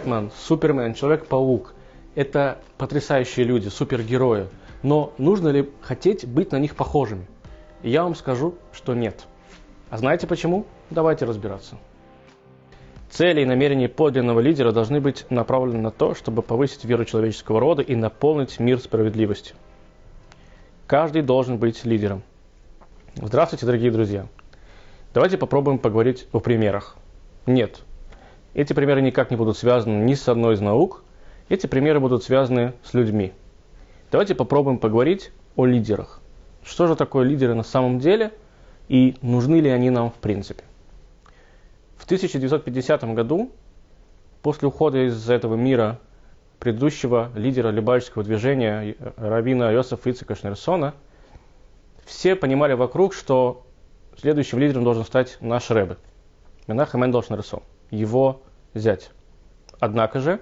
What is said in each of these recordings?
Бэтмен, Супермен, Человек-паук – это потрясающие люди, супергерои. Но нужно ли хотеть быть на них похожими? Я вам скажу, что нет. А знаете почему? Давайте разбираться. Цели и намерения подлинного лидера должны быть направлены на то, чтобы повысить веру человеческого рода и наполнить мир справедливостью. Каждый должен быть лидером. Здравствуйте, дорогие друзья. Давайте попробуем поговорить о примерах. Нет, эти примеры никак не будут связаны ни с одной из наук, эти примеры будут связаны с людьми. Давайте попробуем поговорить о лидерах. Что же такое лидеры на самом деле и нужны ли они нам в принципе? В 1950 году, после ухода из этого мира предыдущего лидера либайского движения Равина Йосефа Ицека Шнерсона, все понимали вокруг, что следующим лидером должен стать наш Рэбе, Менахем Эндел Шнерсон, его зять. Однако же,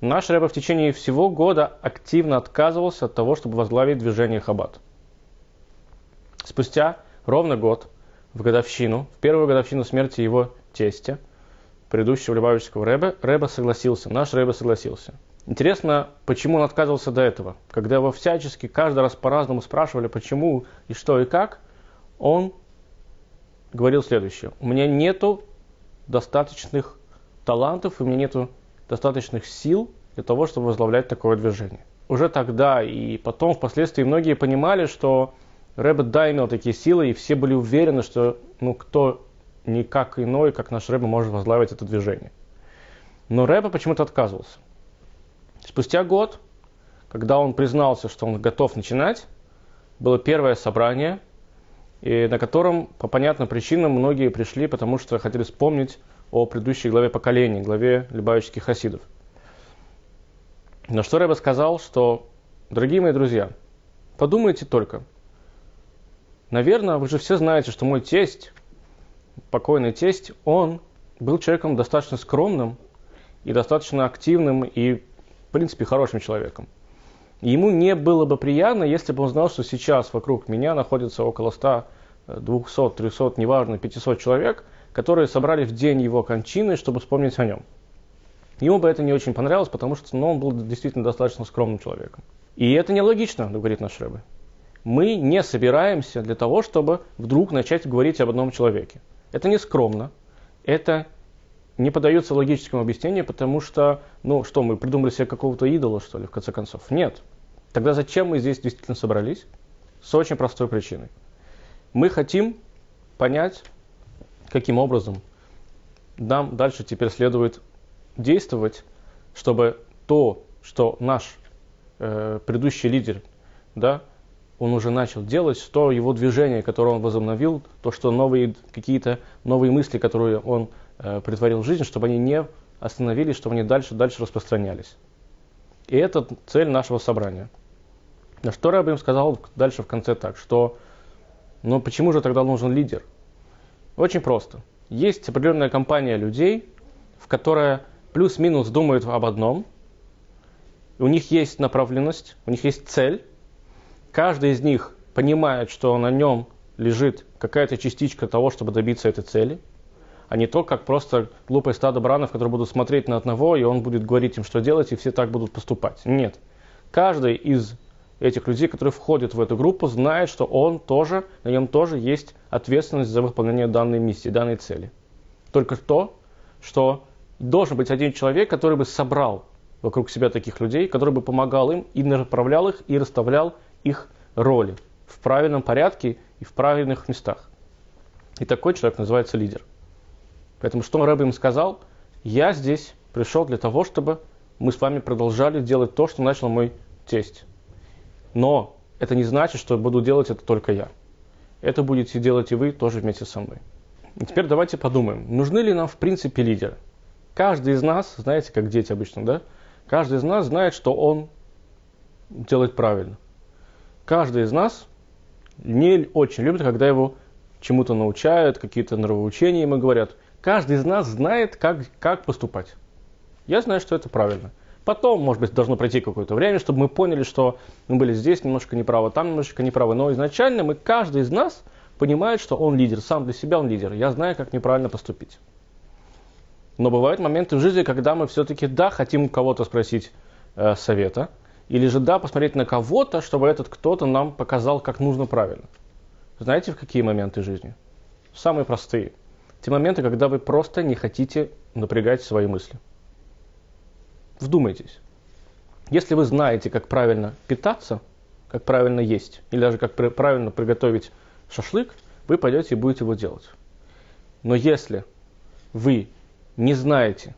наш Рэбе в течение всего года активно отказывался от того, чтобы возглавить движение Хаббат. Спустя ровно год, в годовщину, в первую годовщину смерти его тестя, предыдущего Любавического Рэба, Рэба согласился, наш Рэба согласился. Интересно, почему он отказывался до этого? Когда его всячески каждый раз по-разному спрашивали, почему и что и как, он говорил следующее. У меня нету достаточных талантов, у меня нету достаточных сил для того, чтобы возглавлять такое движение. Уже тогда и потом, впоследствии, многие понимали, что Рэбе да имел такие силы, и все были уверены, что ну, кто никак иной, как наш Рэбе, может возглавить это движение. Но Рэбе почему-то отказывался. Спустя год, когда он признался, что он готов начинать, было первое собрание, и на котором по понятным причинам многие пришли, потому что хотели вспомнить о предыдущей главе поколений, главе Любавических хасидов. На что Рэбе сказал, что, дорогие мои друзья, подумайте только, наверное, вы же все знаете, что мой тесть, покойный тесть, он был человеком достаточно скромным и достаточно активным и, в принципе, хорошим человеком. Ему не было бы приятно, если бы он знал, что сейчас вокруг меня находится около 100, 200, 300, неважно, 500 человек, которые собрали в день его кончины, чтобы вспомнить о нем. Ему бы это не очень понравилось, потому что ну, он был действительно достаточно скромным человеком. И это нелогично, говорит наш Рэбе. Мы не собираемся для того, чтобы вдруг начать говорить об одном человеке. Это не скромно, это не поддается логическому объяснению, потому что, ну что, мы придумали себе какого-то идола, что ли, в конце концов? Нет. Тогда зачем мы здесь действительно собрались? С очень простой причиной. Мы хотим понять, каким образом нам дальше теперь следует действовать, чтобы то, что наш э, предыдущий лидер, да, он уже начал делать, то его движение, которое он возобновил, то, что новые какие-то новые мысли, которые он э, притворил в жизнь, чтобы они не остановились, чтобы они дальше, дальше распространялись. И это цель нашего собрания. На что Рэб им сказал дальше в конце так, что ну почему же тогда нужен лидер? Очень просто. Есть определенная компания людей, в которой плюс-минус думают об одном, у них есть направленность, у них есть цель, каждый из них понимает, что на нем лежит какая-то частичка того, чтобы добиться этой цели, а не то, как просто глупое стадо баранов, которые будут смотреть на одного, и он будет говорить им, что делать, и все так будут поступать. Нет. Каждый из этих людей, которые входят в эту группу, знает, что он тоже, на нем тоже есть ответственность за выполнение данной миссии, данной цели. Только то, что должен быть один человек, который бы собрал вокруг себя таких людей, который бы помогал им и направлял их, и расставлял их роли в правильном порядке и в правильных местах. И такой человек называется лидер. Поэтому что Рэбби им сказал? Я здесь пришел для того, чтобы мы с вами продолжали делать то, что начал мой тесть. Но это не значит, что буду делать это только я. Это будете делать и вы тоже вместе со мной. И теперь давайте подумаем, нужны ли нам в принципе лидеры? Каждый из нас, знаете, как дети обычно, да? Каждый из нас знает, что он делает правильно каждый из нас не очень любит, когда его чему-то научают, какие-то нравоучения ему говорят. Каждый из нас знает, как, как поступать. Я знаю, что это правильно. Потом, может быть, должно пройти какое-то время, чтобы мы поняли, что мы были здесь немножко неправы, там немножко неправы. Но изначально мы, каждый из нас понимает, что он лидер, сам для себя он лидер. Я знаю, как неправильно поступить. Но бывают моменты в жизни, когда мы все-таки, да, хотим кого-то спросить э, совета, или же, да, посмотреть на кого-то, чтобы этот кто-то нам показал, как нужно правильно. Знаете, в какие моменты жизни? Самые простые. Те моменты, когда вы просто не хотите напрягать свои мысли. Вдумайтесь. Если вы знаете, как правильно питаться, как правильно есть, или даже как правильно приготовить шашлык, вы пойдете и будете его делать. Но если вы не знаете,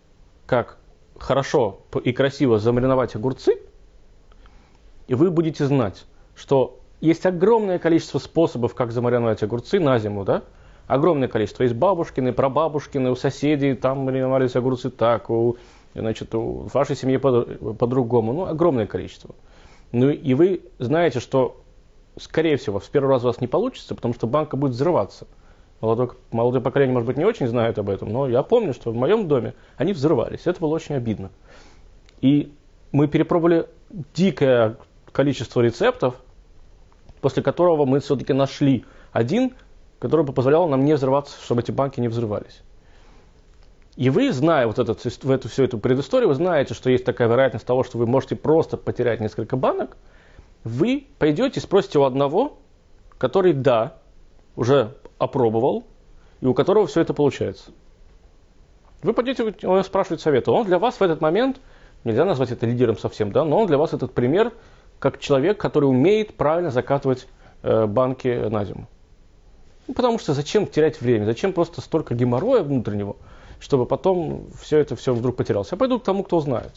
как хорошо и красиво замариновать огурцы, и вы будете знать, что есть огромное количество способов, как замариновать огурцы на зиму, да? Огромное количество. Есть бабушкины, прабабушкины, у соседей там мариновались огурцы так, у, значит, у вашей семьи по- по-другому. Ну, огромное количество. Ну и вы знаете, что, скорее всего, в первый раз у вас не получится, потому что банка будет взрываться. Молодое, молодое поколение, может быть, не очень знает об этом, но я помню, что в моем доме они взрывались. Это было очень обидно. И мы перепробовали дикое количество рецептов, после которого мы все-таки нашли один, который бы позволял нам не взрываться, чтобы эти банки не взрывались. И вы, зная вот этот, в эту, всю эту предысторию, вы знаете, что есть такая вероятность того, что вы можете просто потерять несколько банок, вы пойдете и спросите у одного, который, да, уже опробовал, и у которого все это получается. Вы пойдете, он спрашивает совета. Он для вас в этот момент, нельзя назвать это лидером совсем, да, но он для вас этот пример, как человек, который умеет правильно закатывать э, банки на зиму. Ну, потому что зачем терять время, зачем просто столько геморроя внутреннего, чтобы потом все это все вдруг потерялось. Я пойду к тому, кто знает.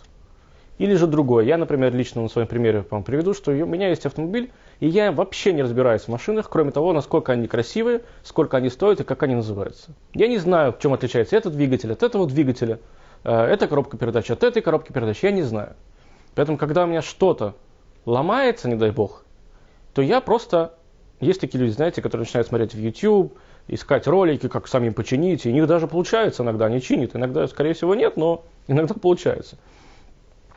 Или же другое. Я, например, лично на своем примере вам приведу, что у меня есть автомобиль, и я вообще не разбираюсь в машинах, кроме того, насколько они красивые, сколько они стоят и как они называются. Я не знаю, в чем отличается этот двигатель от этого двигателя, э, эта коробка передач от этой коробки передач, я не знаю. Поэтому, когда у меня что-то ломается, не дай бог, то я просто... Есть такие люди, знаете, которые начинают смотреть в YouTube, искать ролики, как самим починить, и у них даже получается иногда, они чинят, иногда, скорее всего, нет, но иногда получается.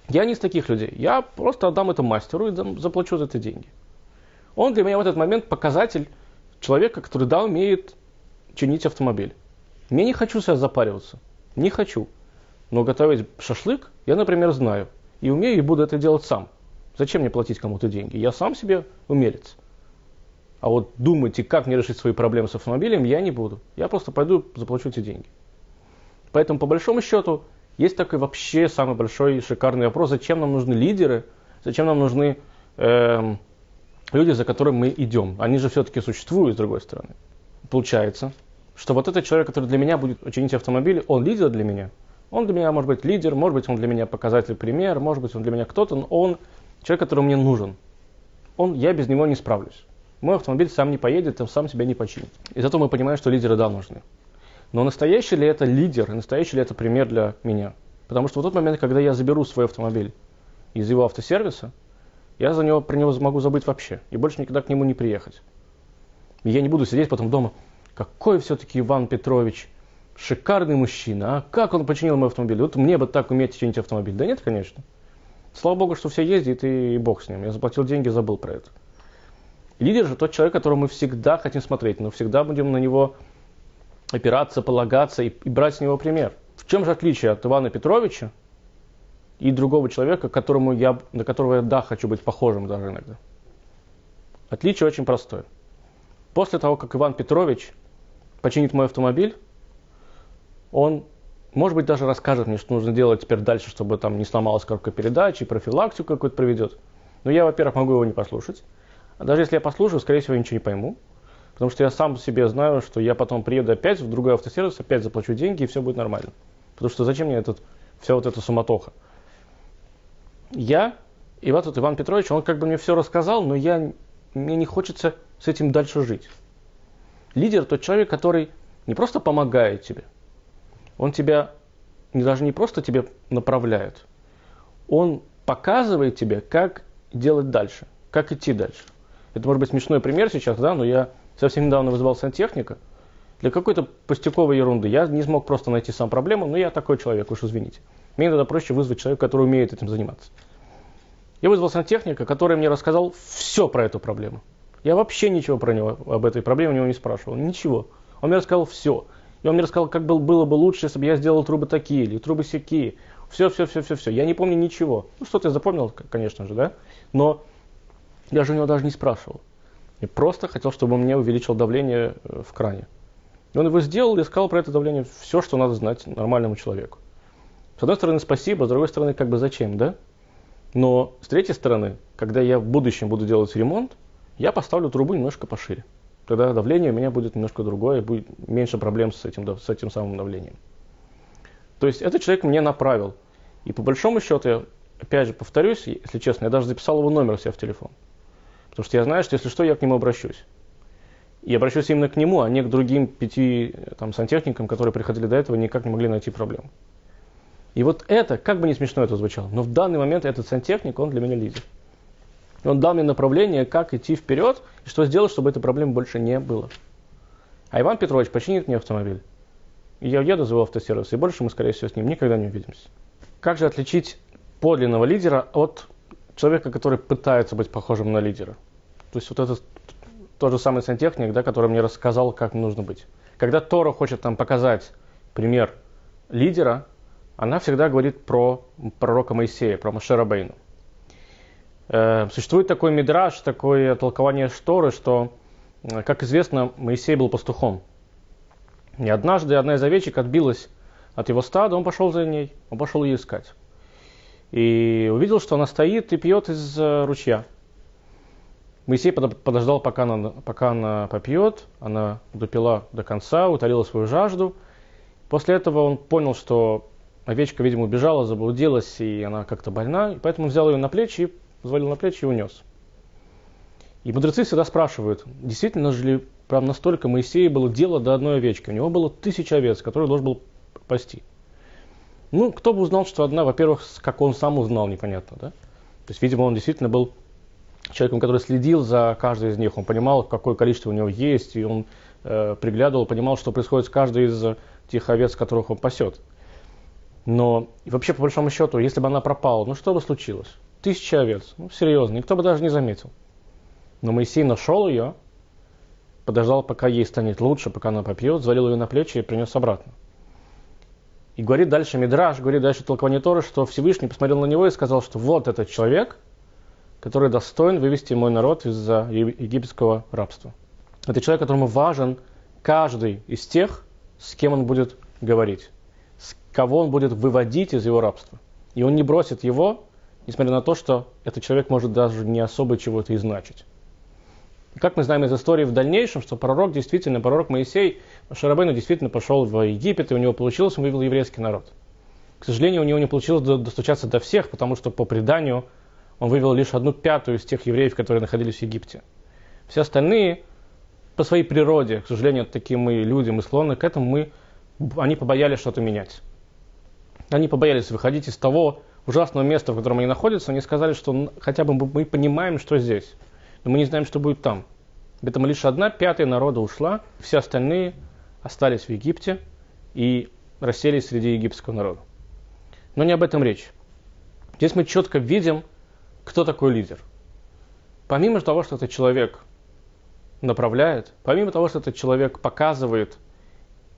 Я не из таких людей. Я просто отдам это мастеру и заплачу за это деньги. Он для меня в этот момент показатель человека, который, да, умеет чинить автомобиль. Мне не хочу сейчас запариваться. Не хочу. Но готовить шашлык я, например, знаю. И умею, и буду это делать сам. Зачем мне платить кому-то деньги? Я сам себе умелец. А вот думать, и как мне решить свои проблемы с автомобилем, я не буду. Я просто пойду, заплачу эти деньги. Поэтому, по большому счету, есть такой вообще самый большой шикарный вопрос, зачем нам нужны лидеры, зачем нам нужны э, люди, за которыми мы идем. Они же все-таки существуют, с другой стороны. Получается, что вот этот человек, который для меня будет чинить автомобиль, он лидер для меня. Он для меня может быть лидер, может быть он для меня показатель, пример, может быть он для меня кто-то, но он человек, который мне нужен. Он, я без него не справлюсь. Мой автомобиль сам не поедет, он сам себя не починит. Из этого мы понимаем, что лидеры да нужны. Но настоящий ли это лидер, настоящий ли это пример для меня? Потому что в тот момент, когда я заберу свой автомобиль из его автосервиса, я за него, про него могу забыть вообще. И больше никогда к нему не приехать. И я не буду сидеть потом дома. Какой все-таки Иван Петрович шикарный мужчина, а как он починил мой автомобиль? Вот мне бы так уметь чинить автомобиль. Да нет, конечно. Слава богу, что все ездят, и бог с ним. Я заплатил деньги, забыл про это. Лидер же тот человек, которого мы всегда хотим смотреть, но всегда будем на него опираться, полагаться и, и брать с него пример. В чем же отличие от Ивана Петровича и другого человека, которому я, на которого я, да, хочу быть похожим даже иногда? Отличие очень простое. После того, как Иван Петрович починит мой автомобиль, он, может быть, даже расскажет мне, что нужно делать теперь дальше, чтобы там не сломалась коробка передач и профилактику какую-то проведет. Но я, во-первых, могу его не послушать. Даже если я послушаю, скорее всего, я ничего не пойму. Потому что я сам себе знаю, что я потом приеду опять в другой автосервис, опять заплачу деньги, и все будет нормально. Потому что зачем мне этот, вся вот эта суматоха? Я, и вот этот Иван Петрович, он как бы мне все рассказал, но я, мне не хочется с этим дальше жить. Лидер тот человек, который не просто помогает тебе, он тебя даже не просто тебе направляет, он показывает тебе, как делать дальше, как идти дальше. Это может быть смешной пример сейчас, да, но я совсем недавно вызывал сантехника для какой-то пустяковой ерунды. Я не смог просто найти сам проблему, но я такой человек, уж извините. Мне иногда проще вызвать человека, который умеет этим заниматься. Я вызвал сантехника, который мне рассказал все про эту проблему. Я вообще ничего про него, об этой проблеме у него не спрашивал. Ничего. Он мне рассказал все. И он мне рассказал, как был, было бы лучше, если бы я сделал трубы такие или трубы сякие. Все, все, все, все, все. Я не помню ничего. Ну, что-то я запомнил, конечно же, да? Но я же у него даже не спрашивал. И просто хотел, чтобы он мне увеличил давление э, в кране. И он его сделал и сказал про это давление все, что надо знать нормальному человеку. С одной стороны, спасибо, с другой стороны, как бы зачем, да? Но с третьей стороны, когда я в будущем буду делать ремонт, я поставлю трубу немножко пошире. Тогда давление у меня будет немножко другое, будет меньше проблем с этим, с этим самым давлением. То есть этот человек мне направил. И по большому счету, я, опять же повторюсь, если честно, я даже записал его номер у себя в телефон. Потому что я знаю, что если что, я к нему обращусь. И обращусь именно к нему, а не к другим пяти там, сантехникам, которые приходили до этого и никак не могли найти проблему. И вот это, как бы не смешно это звучало, но в данный момент этот сантехник, он для меня лидер. Он дал мне направление, как идти вперед и что сделать, чтобы этой проблемы больше не было. А Иван Петрович починит мне автомобиль. И я уеду за его автосервис, и больше мы, скорее всего, с ним никогда не увидимся. Как же отличить подлинного лидера от человека, который пытается быть похожим на лидера? То есть вот это тот же самый сантехник, да, который мне рассказал, как нужно быть. Когда Тора хочет нам показать пример лидера, она всегда говорит про пророка Моисея, про Машера Бейну. Э, существует такой мидраж, такое толкование Шторы, что, э, как известно, Моисей был пастухом. И однажды одна из овечек отбилась от его стада, он пошел за ней, он пошел ее искать. И увидел, что она стоит и пьет из э, ручья. Моисей подождал, пока она, пока она попьет, она допила до конца, утолила свою жажду. После этого он понял, что овечка, видимо, убежала, заблудилась, и она как-то больна, и поэтому взял ее на плечи, и взвалил на плечи и унес. И мудрецы всегда спрашивают, действительно же ли прям настолько Моисею было дело до одной овечки? У него было тысяча овец, которые должен был пасти. Ну, кто бы узнал, что одна, во-первых, как он сам узнал, непонятно, да? То есть, видимо, он действительно был человеком, который следил за каждой из них, он понимал, какое количество у него есть, и он э, приглядывал, понимал, что происходит с каждой из тех овец, которых он пасет. Но вообще, по большому счету, если бы она пропала, ну что бы случилось? Тысяча овец, ну серьезно, никто бы даже не заметил. Но Моисей нашел ее, подождал, пока ей станет лучше, пока она попьет, завалил ее на плечи и принес обратно. И говорит дальше Мидраш, говорит дальше толкование что Всевышний посмотрел на него и сказал, что вот этот человек, который достоин вывести мой народ из египетского рабства. Это человек, которому важен каждый из тех, с кем он будет говорить кого он будет выводить из его рабства. И он не бросит его, несмотря на то, что этот человек может даже не особо чего-то и значить. Как мы знаем из истории в дальнейшем, что пророк действительно, пророк Моисей, Шарабейну действительно пошел в Египет, и у него получилось, он вывел еврейский народ. К сожалению, у него не получилось достучаться до всех, потому что по преданию он вывел лишь одну пятую из тех евреев, которые находились в Египте. Все остальные по своей природе, к сожалению, такие мы люди, мы склонны к этому, мы, они побоялись что-то менять. Они побоялись выходить из того ужасного места, в котором они находятся. Они сказали, что хотя бы мы понимаем, что здесь, но мы не знаем, что будет там. Поэтому лишь одна пятая народа ушла, все остальные остались в Египте и расселись среди египетского народа. Но не об этом речь. Здесь мы четко видим, кто такой лидер. Помимо того, что этот человек направляет, помимо того, что этот человек показывает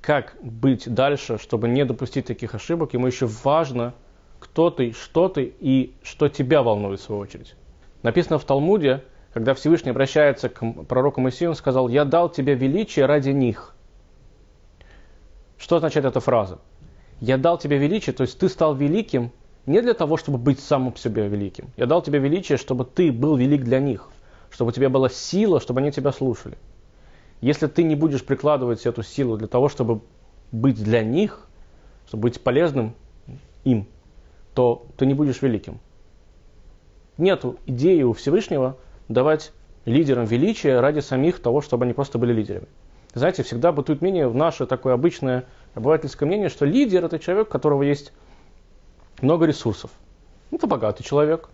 как быть дальше, чтобы не допустить таких ошибок, ему еще важно, кто ты, что ты и что тебя волнует в свою очередь. Написано в Талмуде, когда Всевышний обращается к пророку Моисею, он сказал, «Я дал тебе величие ради них». Что означает эта фраза? «Я дал тебе величие», то есть ты стал великим не для того, чтобы быть самым себе великим. Я дал тебе величие, чтобы ты был велик для них, чтобы у тебя была сила, чтобы они тебя слушали. Если ты не будешь прикладывать эту силу для того, чтобы быть для них, чтобы быть полезным им, то ты не будешь великим. Нет идеи у Всевышнего давать лидерам величие ради самих того, чтобы они просто были лидерами. Знаете, всегда бытует мнение, в наше такое обычное обывательское мнение, что лидер это человек, у которого есть много ресурсов. Это богатый человек,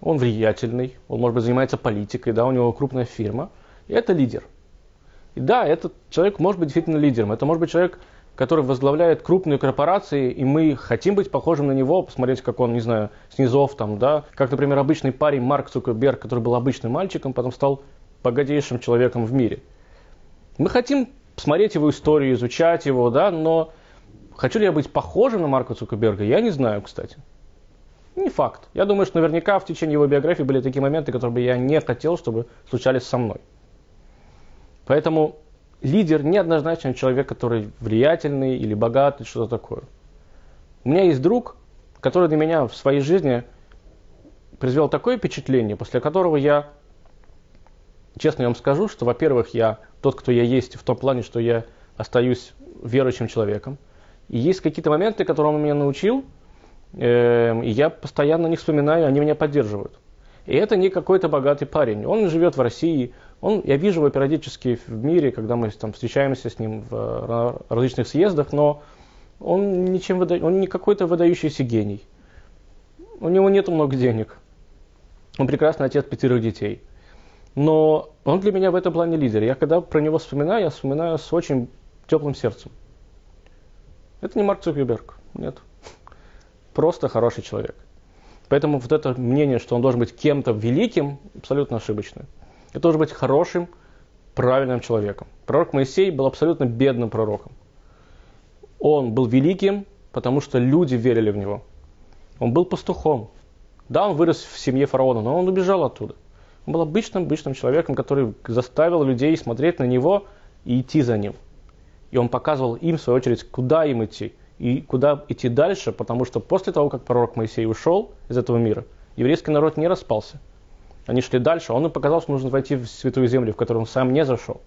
он влиятельный, он, может быть, занимается политикой, да, у него крупная фирма. И это лидер. И да, этот человек может быть действительно лидером. Это может быть человек, который возглавляет крупные корпорации, и мы хотим быть похожим на него, посмотреть, как он, не знаю, снизов там, да. Как, например, обычный парень Марк Цукерберг, который был обычным мальчиком, потом стал богатейшим человеком в мире. Мы хотим посмотреть его историю, изучать его, да, но хочу ли я быть похожим на Марка Цукерберга, я не знаю, кстати. Не факт. Я думаю, что наверняка в течение его биографии были такие моменты, которые бы я не хотел, чтобы случались со мной. Поэтому лидер неоднозначно человек, который влиятельный или богатый, что-то такое. У меня есть друг, который для меня в своей жизни произвел такое впечатление, после которого я, честно я вам скажу, что, во-первых, я тот, кто я есть, в том плане, что я остаюсь верующим человеком. И есть какие-то моменты, которые он меня научил, Эм, и я постоянно не вспоминаю, они меня поддерживают. И это не какой-то богатый парень. Он живет в России. Он, я вижу его периодически в мире, когда мы там встречаемся с ним в различных съездах, но он, ничем выда... он не какой-то выдающийся гений. У него нет много денег. Он прекрасный отец пятерых детей. Но он для меня в этом плане лидер. Я когда про него вспоминаю, я вспоминаю с очень теплым сердцем. Это не Марк Цукерберг. Нет просто хороший человек. Поэтому вот это мнение, что он должен быть кем-то великим, абсолютно ошибочное. Это должен быть хорошим, правильным человеком. Пророк Моисей был абсолютно бедным пророком. Он был великим, потому что люди верили в него. Он был пастухом. Да, он вырос в семье фараона, но он убежал оттуда. Он был обычным, обычным человеком, который заставил людей смотреть на него и идти за ним. И он показывал им, в свою очередь, куда им идти – и куда идти дальше, потому что после того, как пророк Моисей ушел из этого мира, еврейский народ не распался. Они шли дальше, он им показал, что нужно войти в святую землю, в которую он сам не зашел.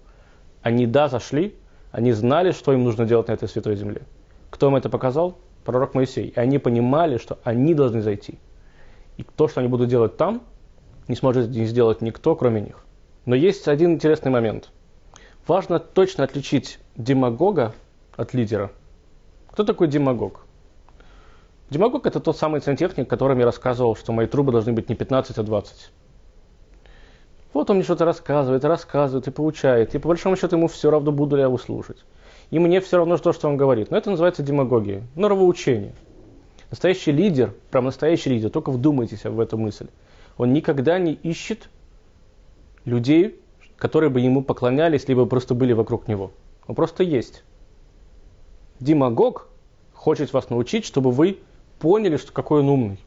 Они, да, зашли, они знали, что им нужно делать на этой святой земле. Кто им это показал? Пророк Моисей. И они понимали, что они должны зайти. И то, что они будут делать там, не сможет сделать никто, кроме них. Но есть один интересный момент. Важно точно отличить демагога от лидера – кто такой демагог? Демагог это тот самый сантехник, который мне рассказывал, что мои трубы должны быть не 15, а 20. Вот он мне что-то рассказывает, рассказывает и получает. И по большому счету ему все равно, буду ли я его слушать. И мне все равно то, что он говорит. Но это называется демагогия, норовоучение. Настоящий лидер, прям настоящий лидер, только вдумайтесь в эту мысль. Он никогда не ищет людей, которые бы ему поклонялись, либо просто были вокруг него. Он просто есть. Демагог хочет вас научить, чтобы вы поняли, что какой он умный.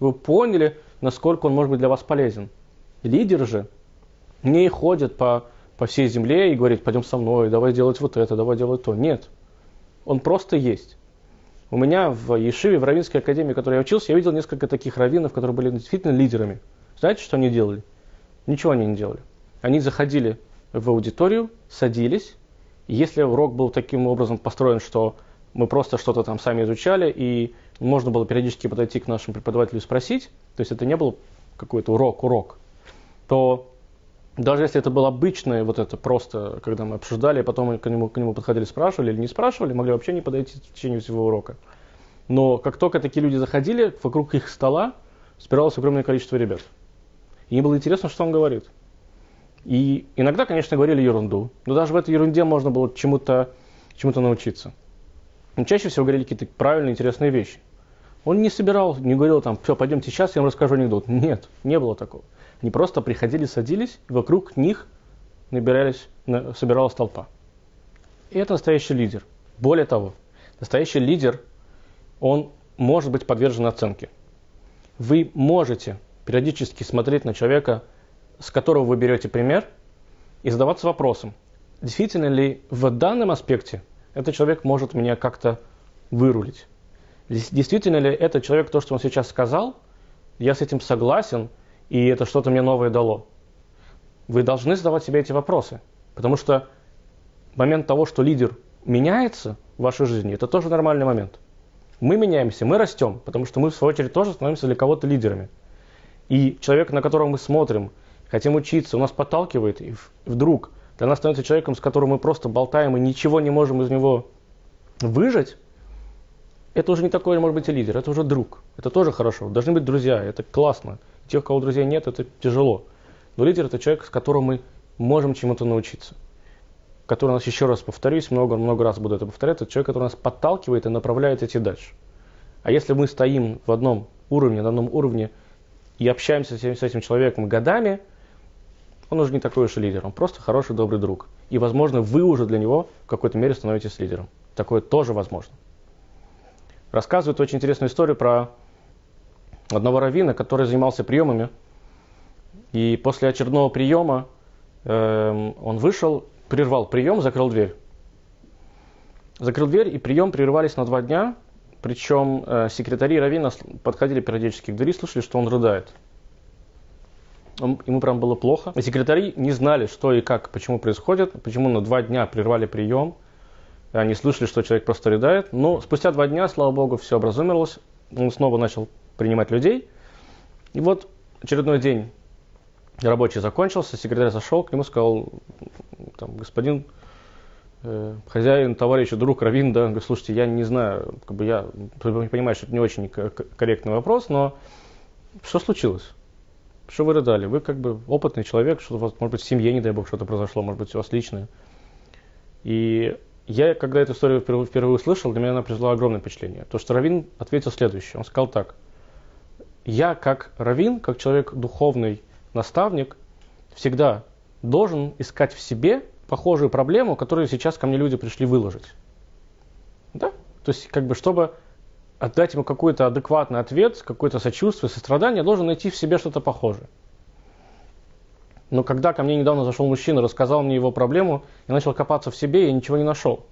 Вы поняли, насколько он может быть для вас полезен. Лидер же не ходит по, по всей земле и говорит, пойдем со мной, давай делать вот это, давай делать то. Нет. Он просто есть. У меня в Ешиве, в Равинской академии, в которой я учился, я видел несколько таких раввинов, которые были действительно лидерами. Знаете, что они делали? Ничего они не делали. Они заходили в аудиторию, садились, если урок был таким образом построен, что мы просто что-то там сами изучали, и можно было периодически подойти к нашему преподавателю и спросить, то есть это не был какой-то урок-урок, то даже если это было обычное, вот это просто, когда мы обсуждали, потом к нему, к нему подходили, спрашивали или не спрашивали, могли вообще не подойти в течение всего урока. Но как только такие люди заходили, вокруг их стола собиралось огромное количество ребят. И им было интересно, что он говорит. И иногда, конечно, говорили ерунду, но даже в этой ерунде можно было чему-то чему научиться. Но чаще всего говорили какие-то правильные, интересные вещи. Он не собирал, не говорил там, все, пойдемте сейчас, я вам расскажу анекдот. Нет, не было такого. Они просто приходили, садились, и вокруг них набирались, собиралась толпа. И это настоящий лидер. Более того, настоящий лидер, он может быть подвержен оценке. Вы можете периодически смотреть на человека с которого вы берете пример, и задаваться вопросом, действительно ли в данном аспекте этот человек может меня как-то вырулить. Действительно ли этот человек, то, что он сейчас сказал, я с этим согласен, и это что-то мне новое дало. Вы должны задавать себе эти вопросы, потому что момент того, что лидер меняется в вашей жизни, это тоже нормальный момент. Мы меняемся, мы растем, потому что мы, в свою очередь, тоже становимся для кого-то лидерами. И человек, на которого мы смотрим, хотим учиться, у нас подталкивает, и вдруг для нас становится человеком, с которым мы просто болтаем и ничего не можем из него выжать, это уже не такой, может быть, и лидер, это уже друг. Это тоже хорошо. Должны быть друзья, это классно. Тех, у кого друзей нет, это тяжело. Но лидер это человек, с которым мы можем чему-то научиться. Который нас, еще раз повторюсь, много-много раз буду это повторять, это человек, который нас подталкивает и направляет идти дальше. А если мы стоим в одном уровне, на одном уровне и общаемся с этим человеком годами, он уже не такой уж и лидер, он просто хороший, добрый друг. И, возможно, вы уже для него в какой-то мере становитесь лидером. Такое тоже возможно. Рассказывает очень интересную историю про одного раввина, который занимался приемами. И после очередного приема э, он вышел, прервал прием, закрыл дверь. Закрыл дверь, и прием прервались на два дня. Причем э, секретари раввина подходили периодически к двери, слышали, что он рыдает ему прям было плохо. Секретари не знали, что и как, почему происходит, почему на два дня прервали прием. Они слышали, что человек просто рыдает. Но спустя два дня, слава богу, все образумилось. Он снова начал принимать людей. И вот очередной день рабочий закончился, секретарь зашел к нему, сказал, там, господин э, хозяин, товарищ, друг, раввин, да, говорит, слушайте, я не знаю, как бы я, вы понимаете, что это не очень корректный вопрос, но что случилось? Что вы рыдали? Вы как бы опытный человек, что у вас, может быть, в семье, не дай бог, что-то произошло, может быть, у вас личное. И я, когда эту историю впервые, впервые услышал, для меня она произвела огромное впечатление. То, что Равин ответил следующее. Он сказал так. Я, как Равин, как человек духовный наставник, всегда должен искать в себе похожую проблему, которую сейчас ко мне люди пришли выложить. Да? То есть, как бы, чтобы отдать ему какой-то адекватный ответ, какое-то сочувствие, сострадание, должен найти в себе что-то похожее. Но когда ко мне недавно зашел мужчина, рассказал мне его проблему, я начал копаться в себе, я ничего не нашел.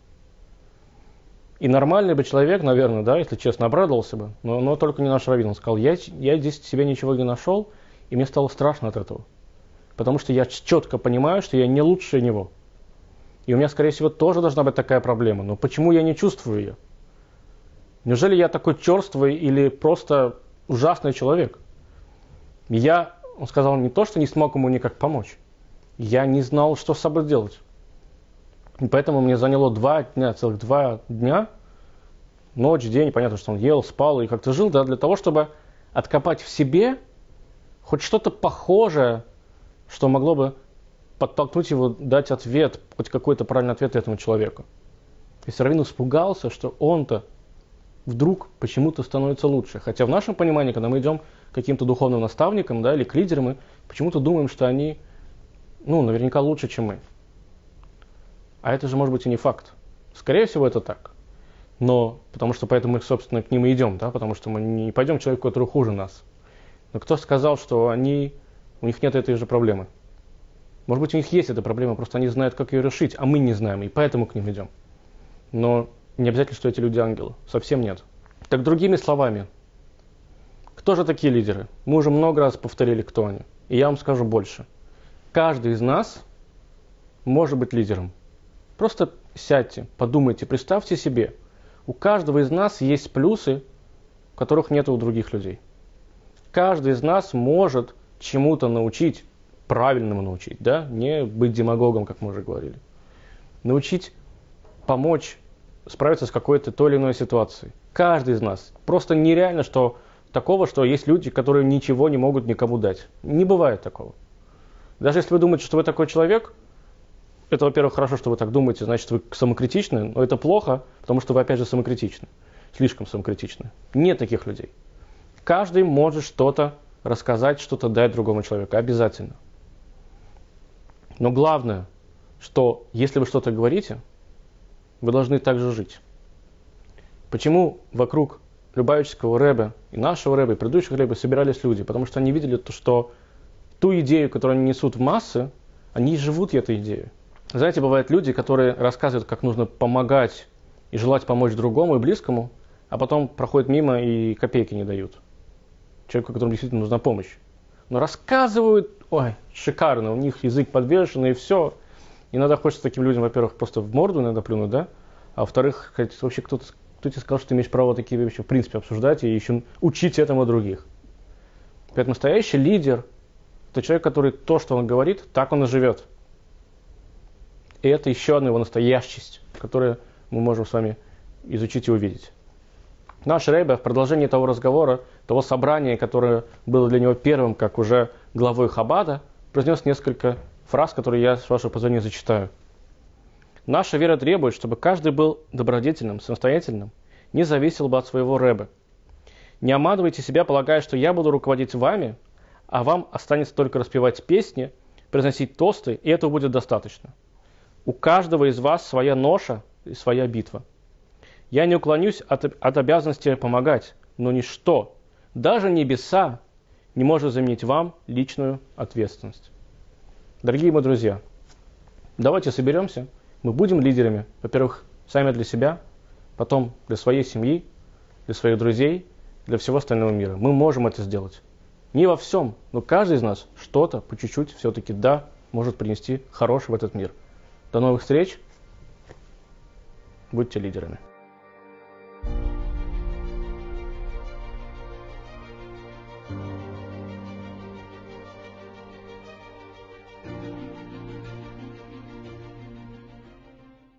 И нормальный бы человек, наверное, да, если честно, обрадовался бы, но, но только не наш раввин. Он сказал, я, я здесь себе ничего не нашел, и мне стало страшно от этого. Потому что я четко понимаю, что я не лучше него. И у меня, скорее всего, тоже должна быть такая проблема. Но почему я не чувствую ее? Неужели я такой черствый или просто ужасный человек? Я, он сказал, не то, что не смог ему никак помочь. Я не знал, что с собой делать. И поэтому мне заняло два дня, целых два дня, ночь, день, понятно, что он ел, спал и как-то жил, да, для того, чтобы откопать в себе хоть что-то похожее, что могло бы подтолкнуть его дать ответ, хоть какой-то правильный ответ этому человеку. И Саравин испугался, что он-то вдруг почему-то становится лучше. Хотя в нашем понимании, когда мы идем к каким-то духовным наставникам да, или к лидерам, мы почему-то думаем, что они ну, наверняка лучше, чем мы. А это же может быть и не факт. Скорее всего, это так. Но, потому что поэтому мы, собственно, к ним и идем, да, потому что мы не пойдем к человеку, который хуже нас. Но кто сказал, что они, у них нет этой же проблемы? Может быть, у них есть эта проблема, просто они знают, как ее решить, а мы не знаем, и поэтому к ним идем. Но не обязательно, что эти люди ангелы. Совсем нет. Так другими словами, кто же такие лидеры? Мы уже много раз повторили, кто они. И я вам скажу больше. Каждый из нас может быть лидером. Просто сядьте, подумайте, представьте себе. У каждого из нас есть плюсы, которых нет у других людей. Каждый из нас может чему-то научить, правильному научить, да, не быть демагогом, как мы уже говорили. Научить помочь справиться с какой-то той или иной ситуацией. Каждый из нас. Просто нереально, что такого, что есть люди, которые ничего не могут никому дать. Не бывает такого. Даже если вы думаете, что вы такой человек, это, во-первых, хорошо, что вы так думаете, значит, вы самокритичны, но это плохо, потому что вы, опять же, самокритичны. Слишком самокритичны. Нет таких людей. Каждый может что-то рассказать, что-то дать другому человеку. Обязательно. Но главное, что если вы что-то говорите, вы должны также жить. Почему вокруг Любавического Рэбе и нашего Рэбе, и предыдущих Рэбе собирались люди? Потому что они видели то, что ту идею, которую они несут в массы, они живут этой идеей. Знаете, бывают люди, которые рассказывают, как нужно помогать и желать помочь другому и близкому, а потом проходят мимо и копейки не дают. Человеку, которому действительно нужна помощь. Но рассказывают, ой, шикарно, у них язык подвешенный и все – Иногда хочется таким людям, во-первых, просто в морду иногда плюнуть, да? А во-вторых, вообще кто-то кто тебе сказал, что ты имеешь право такие вещи в принципе обсуждать и еще учить этому других. Поэтому настоящий лидер – это человек, который то, что он говорит, так он и живет. И это еще одна его настоящесть, которую мы можем с вами изучить и увидеть. Наш Рейбе в продолжении того разговора, того собрания, которое было для него первым, как уже главой Хабада, произнес несколько фраз, которые я, с вашего позволения, зачитаю. Наша вера требует, чтобы каждый был добродетельным, самостоятельным, не зависел бы от своего рэбы. Не омадывайте себя, полагая, что я буду руководить вами, а вам останется только распевать песни, произносить тосты, и этого будет достаточно. У каждого из вас своя ноша и своя битва. Я не уклонюсь от, от обязанности помогать, но ничто, даже небеса, не может заменить вам личную ответственность. Дорогие мои друзья, давайте соберемся, мы будем лидерами, во-первых, сами для себя, потом для своей семьи, для своих друзей, для всего остального мира. Мы можем это сделать. Не во всем, но каждый из нас что-то по чуть-чуть все-таки да может принести хорошее в этот мир. До новых встреч. Будьте лидерами.